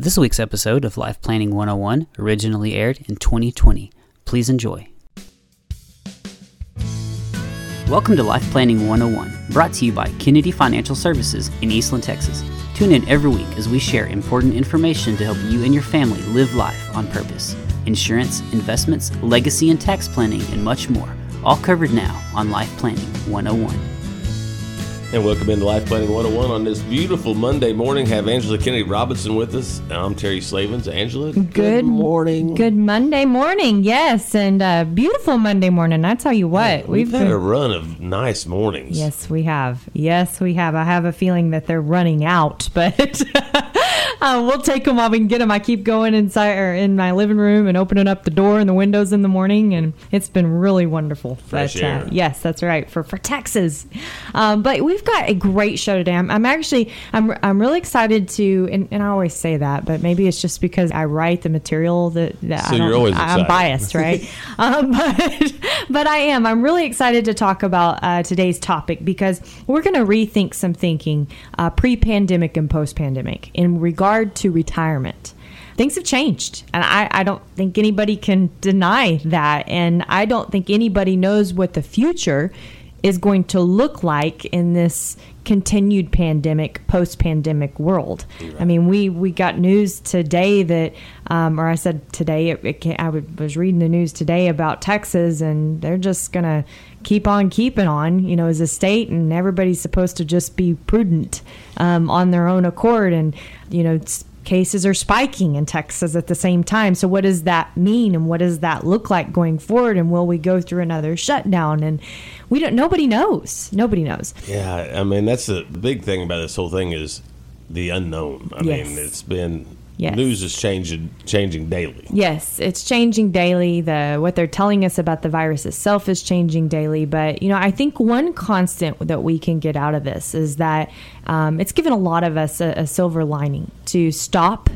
This week's episode of Life Planning 101 originally aired in 2020. Please enjoy. Welcome to Life Planning 101, brought to you by Kennedy Financial Services in Eastland, Texas. Tune in every week as we share important information to help you and your family live life on purpose. Insurance, investments, legacy and tax planning, and much more. All covered now on Life Planning 101. And welcome into Life Planning 101 on this beautiful Monday morning. Have Angela Kennedy Robinson with us. I'm Terry Slavens. Angela, Good morning. Good Monday morning, yes, and uh, beautiful Monday morning. I tell you what, We've, had been- a run of nice mornings. yes, we have. Yes, we have. I have a feeling that they're running out, but uh, we'll take them while we can get them. I keep going inside or in my living room and opening up the door and the windows in the morning, and it's been really wonderful. Fresh But, uh, yes, that's right for for Texas. Um, but we've got a great show today. I'm, I'm actually I'm I'm really excited to, and, and I always say that, but maybe it's just because I write the material that, that So I you're always I, I'm biased, right? um, but but I am. I'm really excited to talk about uh, today's topic because we're going to rethink some thinking uh, pre-pandemic and post-pandemic in regard to retirement. Things have changed, and I, I don't think anybody can deny that. And I don't think anybody knows what the future is going to look like in this continued pandemic, post-pandemic world. I mean, we we got news today that, um, or I said today, it, it, I was reading the news today about Texas, and they're just gonna keep on keeping on, you know, as a state, and everybody's supposed to just be prudent um, on their own accord, and you know. Cases are spiking in Texas at the same time. So what does that mean and what does that look like going forward and will we go through another shutdown and we don't nobody knows. Nobody knows. Yeah, I mean, that's the big thing about this whole thing is the unknown. I Yes. mean, it's been, Yes. news is changing, changing daily. Yes, it's changing daily. The what they're telling us about the virus itself is changing daily. But you know, I think one constant that we can get out of this is that um, it's given a lot of us a, a silver lining to stop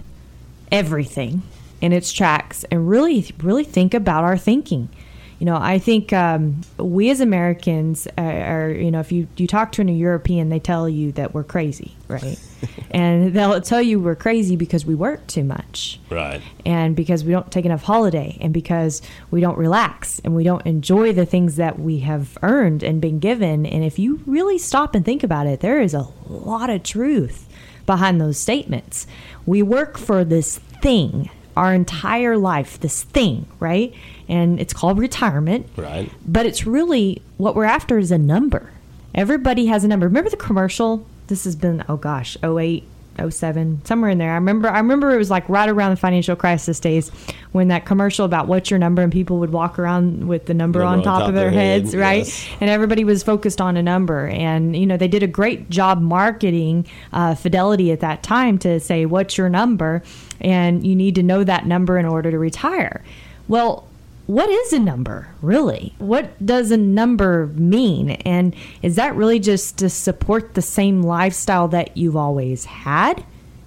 everything in its tracks and really, really think about our thinking. You know, I think um, we as Americans uh, are, you know, if you, you talk to a European, they tell you that we're crazy, right? and they'll tell you we're crazy because we work too much Right. and because we don't take enough holiday and because we don't relax and we don't enjoy the things that we have earned and been given and if you really stop and think about it there is a lot of truth behind those statements we work for this thing our entire life this thing right and it's called retirement Right. but it's really what we're after is a number. Everybody has a number. Remember the commercial? This has been oh gosh, 08, 07, somewhere in there. I remember I remember it was like right around the financial crisis days when that commercial about what's your number and people would walk around with the number, on, top of their, heads, head, right? yes. And everybody was focused on a number. And you know, they did a great job marketing uh, Fidelity at that time to say what's your number and you need to know that number in order to retire. Well, what is a number really? What does a number mean? And is that really just to support the same lifestyle that you've always had?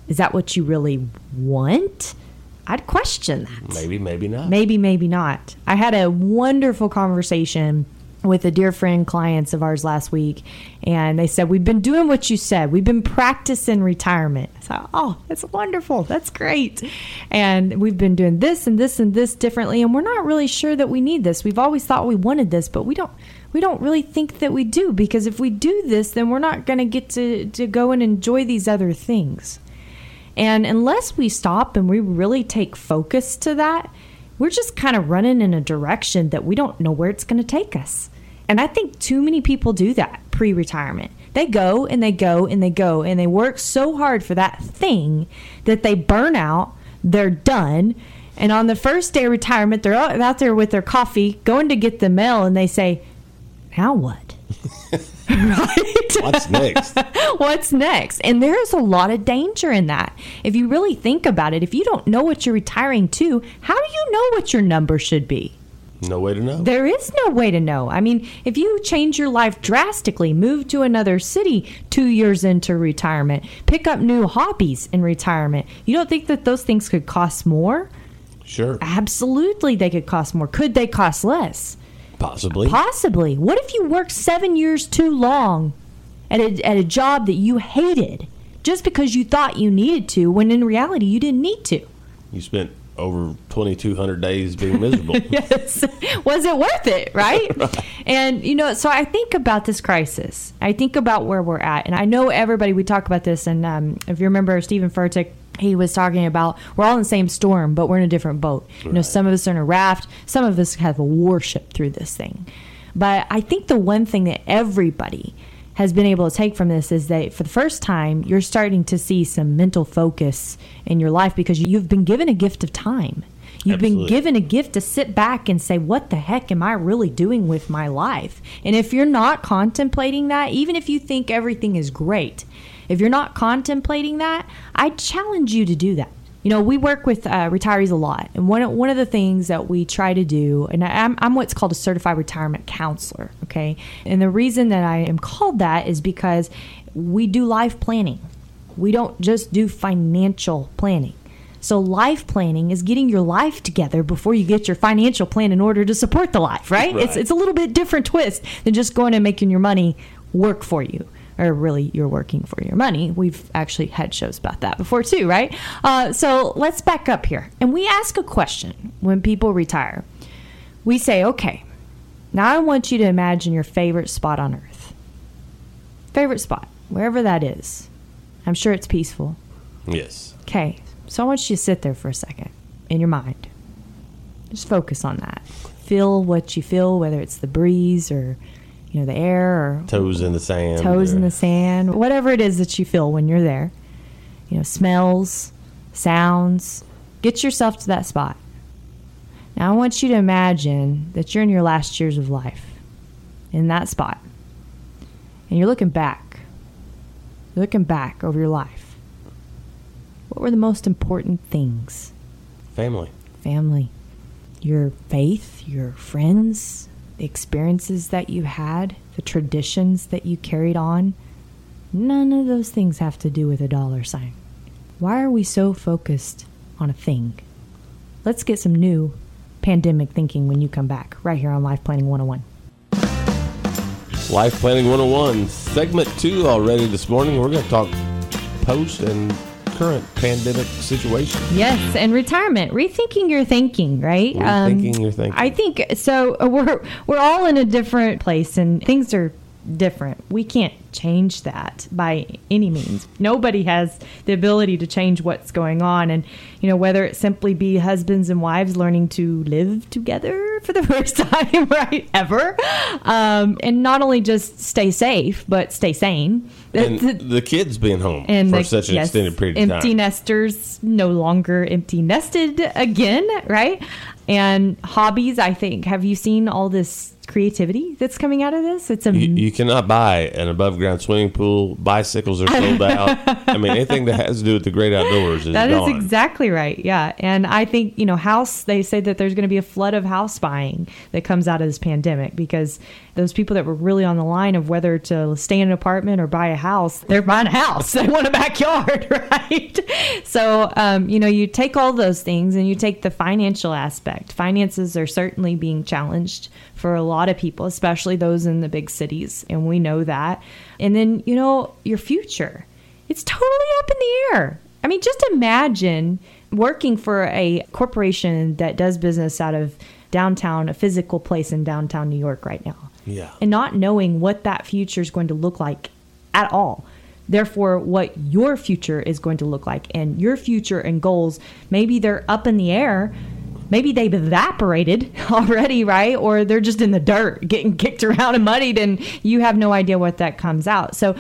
Is that what you really want? I'd question that. Maybe, maybe not. maybe maybe not. I had a wonderful conversation with a dear friend clients of ours last week and they said we've been doing what you said. We've been practicing retirement. Thought, oh that's wonderful. That's great. And we've been doing this and this and this differently and we're not really sure that we need this. We've always thought we wanted this but we don't we don't really think that we do because if we do this then we're not going to get to to go and enjoy these other things. And unless we stop and we really take focus to that, we're just kind of running in a direction that we don't know where it's going to take us. And I think too many people do that pre retirement. They go and they go and they go and they work so hard for that thing that they burn out, they're done. And on the first day of retirement, they're out there with their coffee, going to get the mail, and they say, Now what? right? What's next? what's next? And there is a lot of danger in that. If you really think about it, if you don't know what you're retiring to, how do you know what your number should be? No way to know. There is no way to know. I mean, if you change your life drastically, move to another city two years into retirement, pick up new hobbies in retirement, you don't think that those things could cost more? Sure. Absolutely, they could cost more. Could they cost less? Possibly. Possibly. What if you worked seven years too long at a, at a job that you hated just because you thought you needed to, when in reality, you didn't need to. You spent over 2,200 days being miserable. yes. Was it worth it? Right? right? And, you know, so I think about this crisis. I think about where we're at. And I know everybody, we talk about this. And um, if you remember, Steven Furtick, he was talking about we're all in the same storm, but we're in a different boat. Right. You know, some of us are in a raft, some of us have a warship through this thing. But I think the one thing that everybody has been able to take from this is that for the first time, you're starting to see some mental focus in your life because you've been given a gift of time. You've Absolutely. been given a gift to sit back and say, What the heck am I really doing with my life? And if you're not contemplating that, even if you think everything is great, if you're not contemplating that, I challenge you to do that. You know, we work with uh, retirees a lot, and one one of the things that we try to do, and I'm, I'm what's called a certified retirement counselor. Okay, and the reason that I am called that is because we do life planning. We don't just do financial planning. So life planning is getting your life together before you get your financial plan in order to support the life, right? right. It's it's a little bit different twist than just going and making your money work for you or really you're working for your money. We've actually had shows about that before too, right? Uh, so let's back up here. And we ask a question when people retire. We say, okay, now I want you to imagine your favorite spot on earth. Favorite spot, wherever that is. I'm sure it's peaceful. Yes. Okay, so I want you to sit there for a second in your mind. Just focus on that. Feel what you feel, whether it's the breeze or you know, the air or toes in the sand, toes or... in the sand, whatever it is that you feel when you're there. You know, smells, sounds. Get yourself to that spot. Now, I want you to imagine that you're in your last years of life in that spot. And you're looking back. You're looking back over your life. What were the most important things? Family. Family. Your faith, your friends, the experiences that you had, the traditions that you carried on, none of those things have to do with a dollar sign. Why are we so focused on a thing? Let's get some new pandemic thinking when you come back, right here on Life Planning 101. Life Planning 101, segment two already this morning. We're going to talk post and current pandemic situation. Yes, and retirement, rethinking your thinking, right? Rethinking um, your thinking. I think so. Uh, we're we're all in a different place, and things are different. We can't change that by any means. Nobody has the ability to change what's going on. And, you know, whether it simply be husbands and wives learning to live together for the first time, right, ever. Um, and not only just stay safe, but stay sane. And the, kids being home and for the, such an yes, extended period of time. Empty nesters no longer empty nested again, right? And hobbies, I think. Have you seen all this creativity that's coming out of this. It's a you, you cannot buy an above ground swimming pool. Bicycles are sold out. I mean, anything that has to do with the great outdoors is that gone. is exactly right. Yeah, and I think you know house. They say that there's going to be a flood of house buying that comes out of this pandemic because those people that were really on the line of whether to stay in an apartment or buy a house, they're buying a house. They want a backyard, right? So um, you know, you take all those things and you take the financial aspect. Finances are certainly being challenged for a lot of people, especially those in the big cities. And we know that. And then, you know, your future, it's totally up in the air. I mean, just imagine working for a corporation that does business out of downtown, a physical place in downtown New York right now. Yeah. And not knowing what that future is going to look like at all. Therefore, what your future is going to look like and your future and goals, maybe they're up in the air maybe they've evaporated already, right? Or they're just in the dirt getting kicked around and muddied, and you have no idea what that comes out. So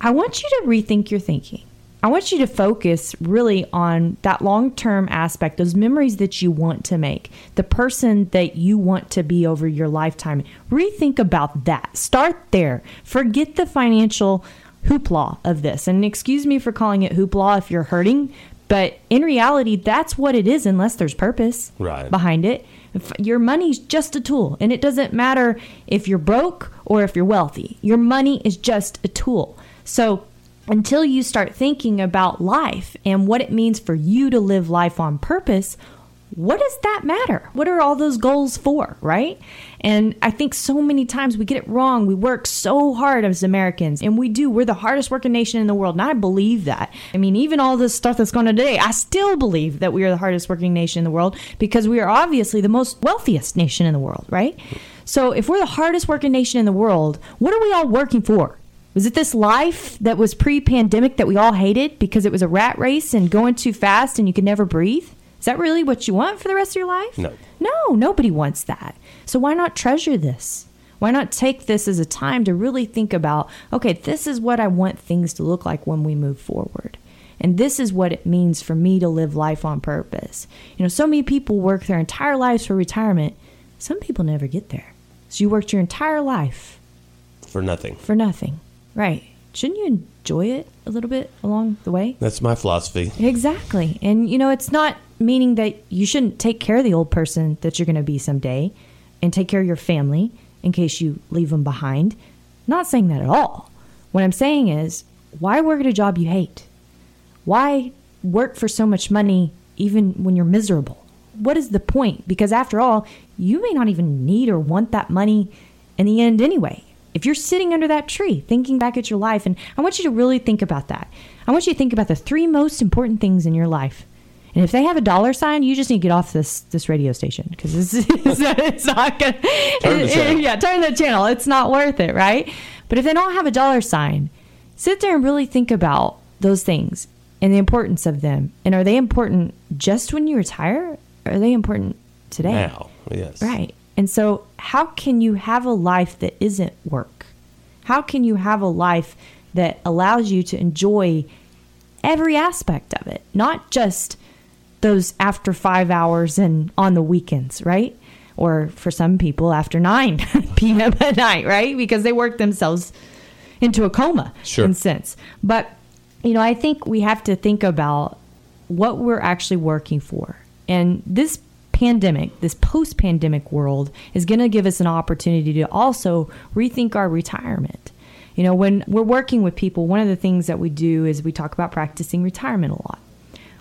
I want you to rethink your thinking. I want you to focus really on that long term aspect, those memories that you want to make, the person that you want to be over your lifetime. Rethink about that. Start there. Forget the financial hoopla of this. And excuse me for calling it hoopla if you're hurting, but in reality, that's what it is unless there's purpose right. behind it. Your money's just a tool, and it doesn't matter if you're broke or if you're wealthy. Your money is just a tool. So until you start thinking about life and what it means for you to live life on purpose, what does that matter? What are all those goals for, right? And I think so many times we get it wrong. We work so hard as Americans, and we do. We're the hardest working nation in the world, and I believe that. I mean, even all this stuff that's going on today, I still believe that we are the hardest working nation in the world because we are obviously the most wealthiest nation in the world, right? So if we're the hardest working nation in the world, what are we all working for? Was it this life that was pre pandemic that we all hated because it was a rat race and going too fast and you could never breathe? Is that really what you want for the rest of your life? No. No, nobody wants that. So why not treasure this? Why not take this as a time to really think about, okay, this is what I want things to look like when we move forward. And this is what it means for me to live life on purpose. You know, so many people work their entire lives for retirement. Some people never get there. So you worked your entire life For nothing. for nothing. Right. Shouldn't you enjoy it a little bit along the way? That's my philosophy. Exactly. And you know, it's not meaning that you shouldn't take care of the old person that you're going to be someday and take care of your family in case you leave them behind. Not saying that at all. What I'm saying is, why work at a job you hate? Why work for so much money even when you're miserable? What is the point? Because after all, you may not even need or want that money in the end anyway. If you're sitting under that tree thinking back at your life, and I want you to really think about that. I want you to think about the three most important things in your life. And if they have a dollar sign, you just need to get off this this radio station because it's, it's, it's not gonna. Turn the channel. yeah, turn the channel. It's not worth it, right? But if they don't have a dollar sign, sit there and really think about those things and the importance of them. And are they important just when you retire? Or are they important today? Now, yes. Right. And so, how can you have a life that isn't work? How can you have a life that allows you to enjoy every aspect of it, not just those after five hours and on the weekends, right? Or for some people, after 9 p.m. at night, right? Because they work themselves into a coma Sure. in sense. But, you know, I think we have to think about what we're actually working for. And this pandemic, this post pandemic world, is going to give us an opportunity to also rethink our retirement. You know, when we're working with people, one of the things that we do is we talk about practicing retirement a lot.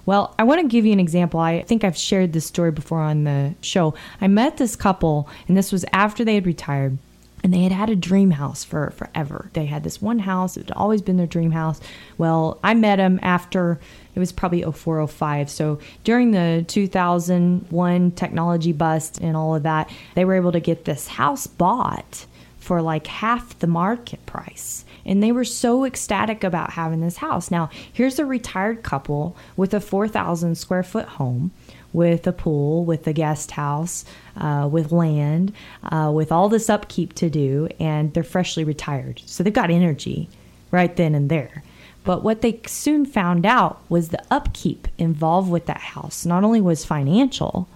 Well, I want to give you an example. I think I've shared this story before on the show. I met this couple, and this was after they had retired and they had had a dream house for forever. They had this one house; it had always been their dream house. Well, I met them after it was probably 0405. So during the 2001 technology bust and all of that, they were able to get this house bought for like half the market price. And they were so ecstatic about having this house. Now, here's a retired couple with a 4,000 square foot home with a pool, with a guest house, uh, with land, uh, with all this upkeep to do, and they're freshly retired. So they've got energy right then and there. But what they soon found out was the upkeep involved with that house not only was financial,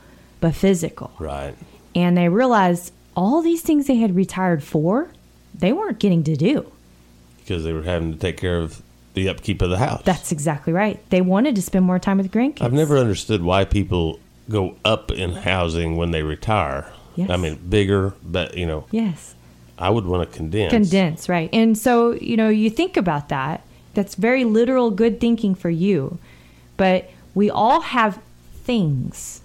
but physical. Right. And they realized all these things they had retired for, they weren't getting to do. Because they were having to take care of the upkeep of the house. That's exactly right. They wanted to spend more time with grandkids. I've never understood why people go up in housing when they retire. Yes. I mean, bigger, but you know, Yes. I would want to condense. Condense, right. And so, you know, you think about that. That's very literal good thinking for you. But we all have things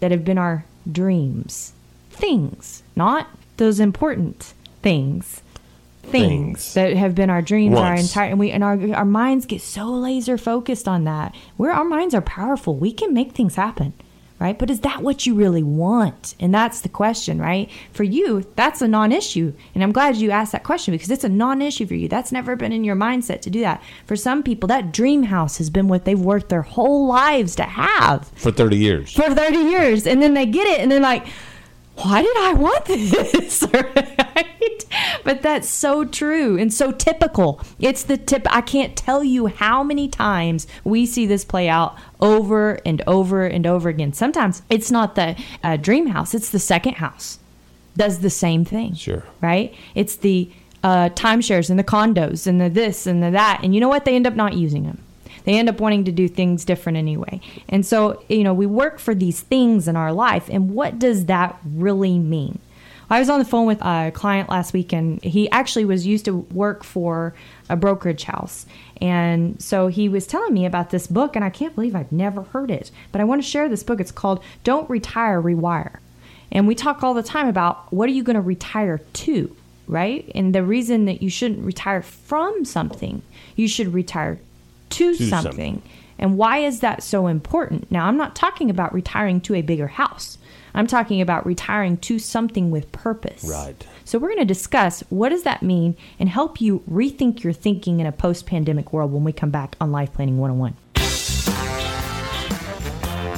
that have been our dreams. Things, not those important things. Things, Things. that have been our dreams our entire and we and our our minds get so laser focused on that. Where our minds are powerful, we can make things happen. Right? But is that what you really want? And that's the question, right? For you, that's a non issue. And I'm glad you asked that question because it's a non issue for you. That's never been in your mindset to do that. For some people, that dream house has been what they've worked their whole lives to have for 30 years. for 30 years. And then they get it and they're like, why did I want this? right? But that's so true and so typical. It's the tip. I can't tell you how many times we see this play out over and over and over again. Sometimes it's not the uh, dream house, it's the second house. Does the same thing. Sure. Right? It's the uh, timeshares and the condos and the this and the that. And you know what? They end up not using them they end up wanting to do things different anyway. And so, you know, we work for these things in our life. And what does that really mean? I was on the phone with a client last week, and he actually was used to work for a brokerage house. And so he was telling me about this book, and I can't believe I've never heard it. But I want to share this book. It's called Don't Retire, Rewire. And we talk all the time about what are you going to retire to, right? And the reason that you shouldn't retire from something, you should retire to, To something. something. And why is that so important? Now, I'm not talking about retiring to a bigger house. I'm talking about retiring to something with purpose. Right. So we're going to discuss what does that mean and help you rethink your thinking in a post-pandemic world when we come back on Life Planning 101.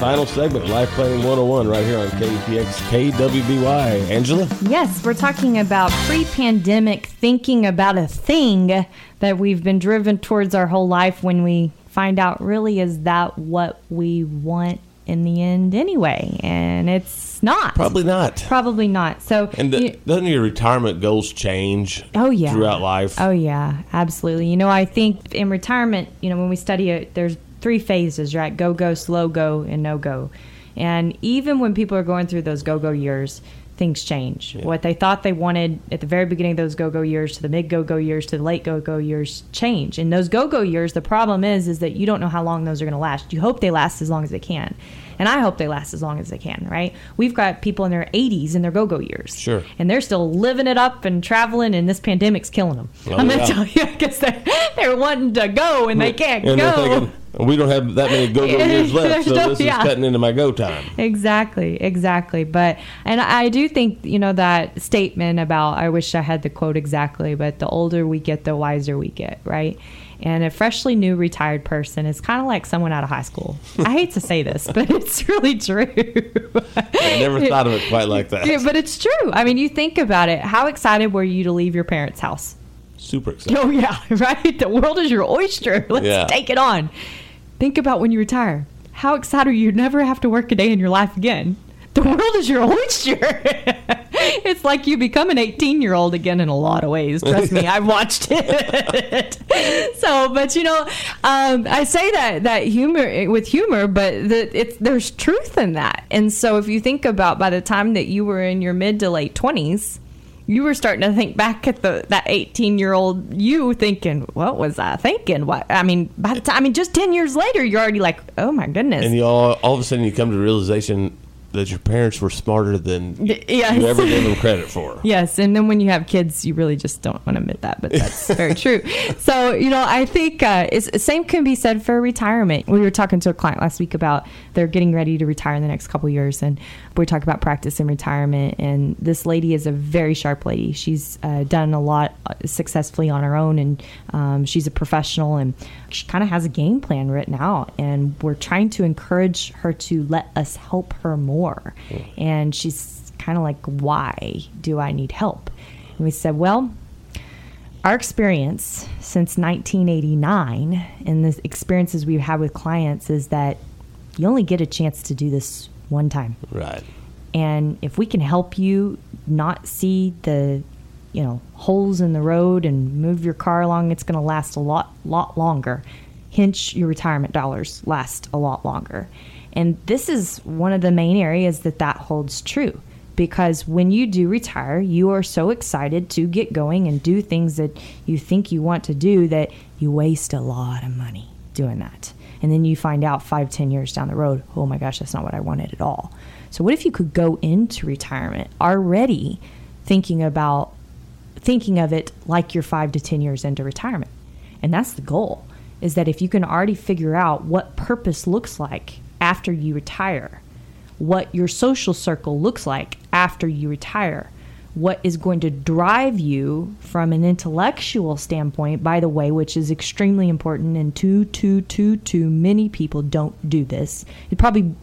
Final segment, Life Planning 101, right here on KPX KWBY. Angela? Yes, we're talking about pre-pandemic thinking about a thing that we've been driven towards our whole life when we find out really is that what we want in the end anyway? And it's not. Probably not. Probably not. So And the, you- doesn't your retirement goals change Oh yeah. throughout life? Oh yeah, absolutely. You know, I think in retirement, you know, when we study it, there's three phases, right? Go go, slow go, and no go. And even when people are going through those go go years, things change. What they thought they wanted at the very beginning of those go go years to the mid go go years to the late go go years change. In those go go years, the problem is is that you don't know how long those are going to last. You hope they last as long as they can. And I hope they last as long as they can, right? We've got people in their 80s in their go go years. Sure. And they're still living it up and traveling, and this pandemic's killing them. Oh, I'm going to tell you, because they're, they're wanting to go and they can't and go. We don't have that many go-go years left, so this yeah. is cutting into my go time. Exactly, exactly. But and I do think you know that statement about I wish I had the quote exactly, but the older we get, the wiser we get, right? And a freshly new retired person is kind of like someone out of high school. I hate to say this, but it's really true. I never thought of it quite like that. Yeah, but it's true. I mean, you think about it. How excited were you to leave your parents' house? Super excited. Oh yeah, right. The world is your oyster. Let's Yeah. take it on. Think about when you retire. How excited are you never have to work a day in your life again? The world is your oyster. it's like you become an 18 year old again in a lot of ways. Trust me, I've watched it. so, but you know, um, I say that that humor with humor, but the, it's there's truth in that. And so, if you think about by the time that you were in your mid to late 20s, you were starting to think back at the that 18 year old you thinking what was i thinking what i mean by the time i mean just 10 years later you're already like oh my goodness And you all, all of a sudden you come to the realization that your parents were smarter than yes. you ever gave them credit for. Yes, and then when you have kids, you really just don't want to admit that, but that's very true. So, you know, I think uh, it's, same can be said for retirement. We were talking to a client last week about they're getting ready to retire in the next couple years, and we talk about practice in retirement. And this lady is a very sharp lady. She's uh, done a lot uh, successfully on her own, and um, she's a professional, and she kind of has a game plan written out. And we're trying to encourage her to let us help her more. And she's kind of like, why do I need help? And we said, well, our experience since 1989 and the experiences we've had with clients is that you only get a chance to do this one time. Right. And if we can help you not see the, you know, holes in the road and move your car along, it's going to last a lot, lot longer. Hence, your retirement dollars last a lot longer. And this is one of the main areas that that holds true. Because when you do retire, you are so excited to get going and do things that you think you want to do that you waste a lot of money doing that. And then you find out five, ten years down the road, oh my gosh, that's not what I wanted at all. So what if you could go into retirement already thinking about thinking of it like you're five to ten years into retirement? And that's the goal. Is that if you can already figure out what purpose looks like after you retire, what your social circle looks like after you retire, what is going to drive you from an intellectual standpoint, by the way, which is extremely important, and too, too, too, too many people don't do this. It probably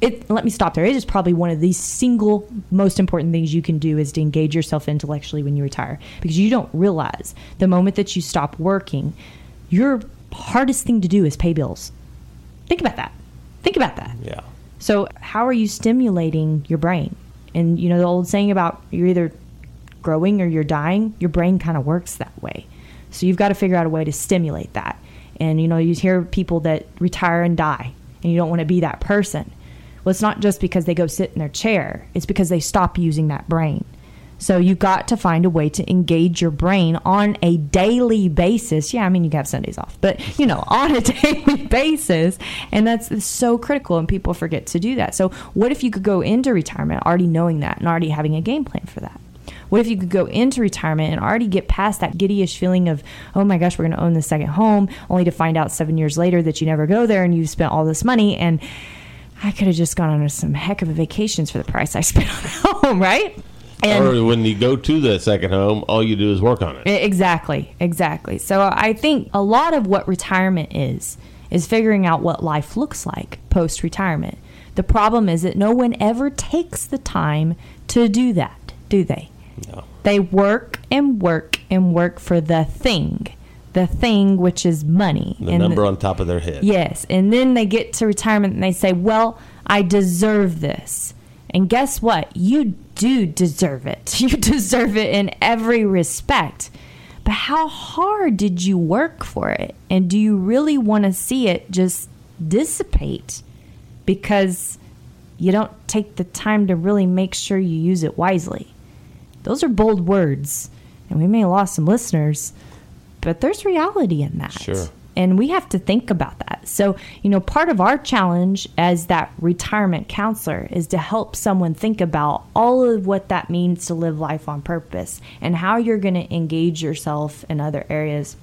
it let me stop there. It is probably one of the single most important things you can do is to engage yourself intellectually when you retire because you don't realize the moment that you stop working, your hardest thing to do is pay bills. Think about that. Think about that. Yeah. So, how are you stimulating your brain? And you know the old saying about you're either growing or you're dying, your brain kind of works that way. So, you've got to figure out a way to stimulate that. And you know, you hear people that retire and die, and you don't want to be that person. Well, it's not just because they go sit in their chair, it's because they stop using that brain. So you got to find a way to engage your brain on a daily basis. Yeah, I mean you have Sundays off, but you know, on a daily basis, and that's so critical and people forget to do that. So what if you could go into retirement already knowing that and already having a game plan for that? What if you could go into retirement and already get past that giddyish feeling of, oh my gosh, we're going to own the second home, only to find out seven years later that you never go there and you've spent all this money and I could have just gone on some heck of a vacations for the price I spent on a home, right? And or when you go to that second home, all you do is work on it. Exactly, exactly. So I think a lot of what retirement is is figuring out what life looks like post retirement. The problem is that no one ever takes the time to do that, do they? No. They work and work and work for the thing. The thing which is money. The and number the, on top of their head. Yes. And then they get to retirement and they say, Well, I deserve this. And guess what? You do deserve it. You deserve it in every respect. But how hard did you work for it? And do you really want to see it just dissipate because you don't take the time to really make sure you use it wisely? Those are bold words, and we may have lost some listeners, but there's reality in that. Sure and we have to think about that. So, you know, part of our challenge as that retirement counselor is to help someone think about all of what that means to live life on purpose and how you're going to engage yourself in other areas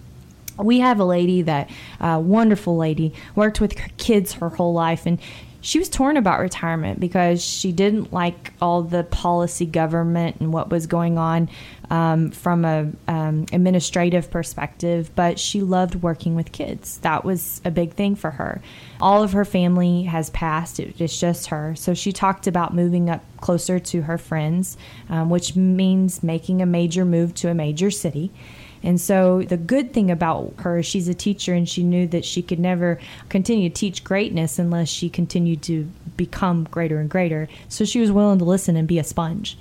we have a lady that uh, wonderful lady worked with kids her whole life and she was torn about retirement because she didn't like all the policy government and what was going on um, from a um, administrative perspective but she loved working with kids. That was a big thing for her. All of her family has passed. It's just her. So she talked about moving up closer to her friends um, which means making a major move to a major city and so the good thing about her, she's a teacher and she knew that she could never continue to teach greatness unless she continued to become greater and greater. So she was willing to listen and be a sponge.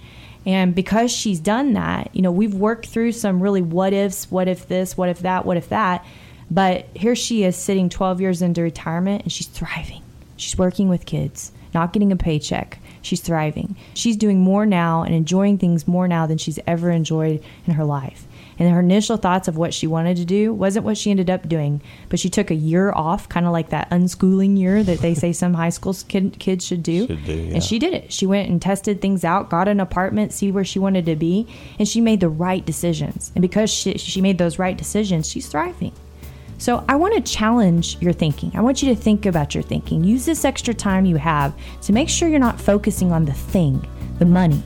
And because she's done that, you know, we've worked through some really what ifs, what if this, what if that, what if that. But here she is sitting 12 years into retirement and she's thriving. She's working with kids, not getting a paycheck. She's thriving. She's doing more now and enjoying things more now than she's ever enjoyed in her life. And her initial thoughts of what she wanted to do wasn't what she ended up doing, but she took a year off, kind of like that unschooling year that they say some high school kid, kids should do. Should do yeah. And she did it. She went and tested things out, got an apartment, see where she wanted to be, and she made the right decisions. And because she, she made those right decisions, she's thriving. So I want to challenge your thinking. I want you to think about your thinking. Use this extra time you have to make sure you're not focusing on the thing, the money,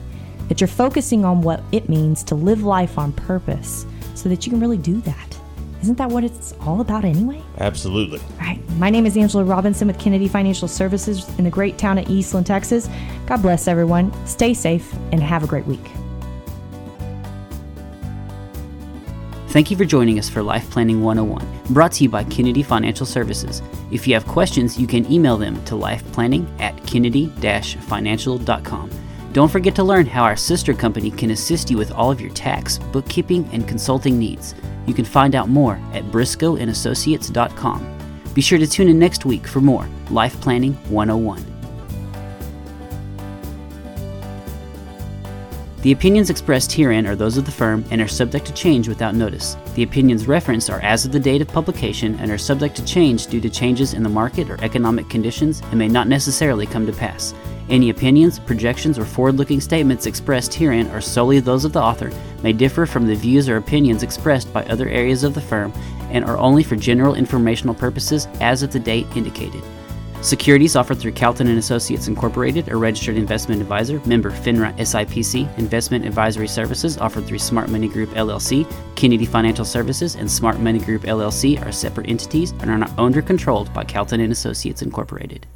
that you're focusing on what it means to live life on purpose so that you can really do that. Isn't that what it's all about anyway? Absolutely. Right. My name is Angela Robinson with Kennedy Financial Services in the great town of Eastland, Texas. God bless everyone. Stay safe and have a great week. Thank you for joining us for Life Planning 101, brought to you by Kennedy Financial Services. If you have questions, you can email them to lifeplanning at kennedy-financial.com. Don't forget to learn how our sister company can assist you with all of your tax, bookkeeping, and consulting needs. You can find out more at briscoeandassociates.com. Be sure to tune in next week for more Life Planning 101. The opinions expressed herein are those of the firm and are subject to change without notice. The opinions referenced are as of the date of publication and are subject to change due to changes in the market or economic conditions and may not necessarily come to pass. Any opinions, projections, or forward looking statements expressed herein are solely those of the author, may differ from the views or opinions expressed by other areas of the firm, and are only for general informational purposes as of the date indicated. Securities offered through Calton and Associates Incorporated, a registered investment advisor, member FINRA SIPC. Investment advisory services offered through Smart Money Group LLC. Kennedy Financial Services and Smart Money Group LLC are separate entities and are not owned or controlled by Calton and Associates Incorporated.